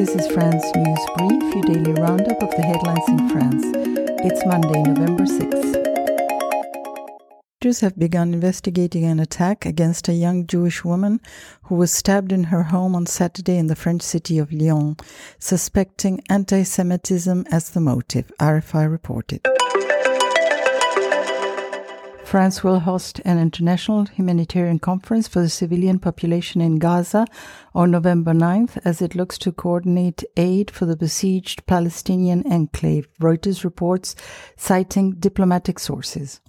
This is France News Brief, your daily roundup of the headlines in France. It's Monday, November 6th. Authorities have begun investigating an attack against a young Jewish woman who was stabbed in her home on Saturday in the French city of Lyon, suspecting anti Semitism as the motive, RFI reported. France will host an international humanitarian conference for the civilian population in Gaza on November 9th as it looks to coordinate aid for the besieged Palestinian enclave, Reuters reports, citing diplomatic sources.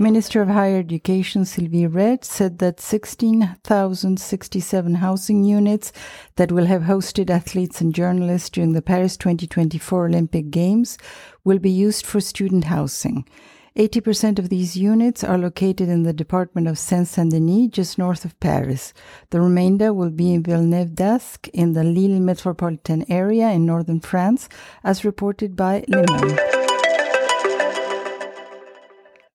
Minister of Higher Education Sylvie Retailleau said that 16,067 housing units that will have hosted athletes and journalists during the Paris 2024 Olympic Games will be used for student housing. 80% of these units are located in the department of Seine Saint Denis, just north of Paris. The remainder will be in Villeneuve d'Ascq in the Lille metropolitan area in northern France, as reported by Le Monde.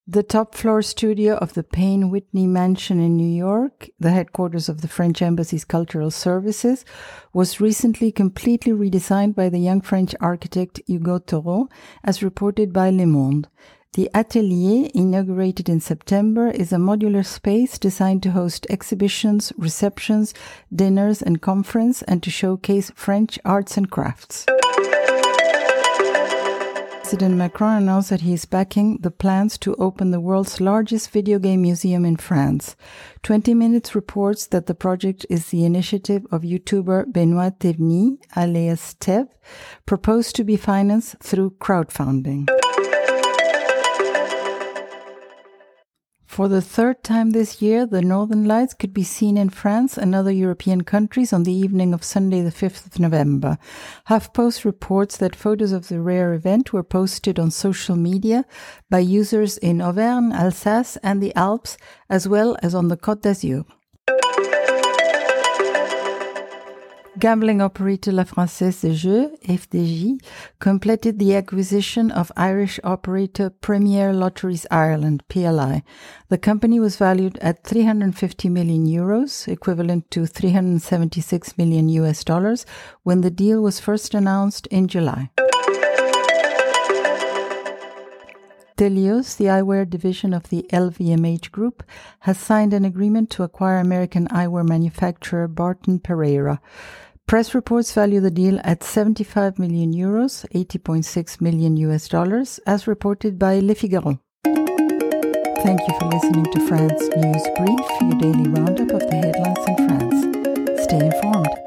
The top floor studio of the Payne Whitney Mansion in New York, the headquarters of the French Embassy's cultural services, was recently completely redesigned by the young French architect Hugo Toro, as reported by Le Monde. The Atelier, inaugurated in September, is a modular space designed to host exhibitions, receptions, dinners, and conference, and to showcase French arts and crafts. President Macron announced that he is backing the plans to open the world's largest video game museum in France. 20 Minutes reports that the project is the initiative of YouTuber Benoit Théveny, alias Tev, proposed to be financed through crowdfunding. For the third time this year, the Northern Lights could be seen in France and other European countries on the evening of Sunday, the 5th of November. HuffPost reports that photos of the rare event were posted on social media by users in Auvergne, Alsace, and the Alps, as well as on the Côte d'Azur. Gambling operator La Française des Jeux, FDJ, completed the acquisition of Irish operator Premier Lotteries Ireland, PLI. The company was valued at 350 million euros, equivalent to 376 million US dollars, when the deal was first announced in July. Thélios, the eyewear division of the LVMH Group, has signed an agreement to acquire American eyewear manufacturer Barton Perreira. Press reports value the deal at 75 million euros, 80.6 million US dollars, as reported by Le Figaro. Thank you for listening to France News Brief, your daily roundup of the headlines in France. Stay informed.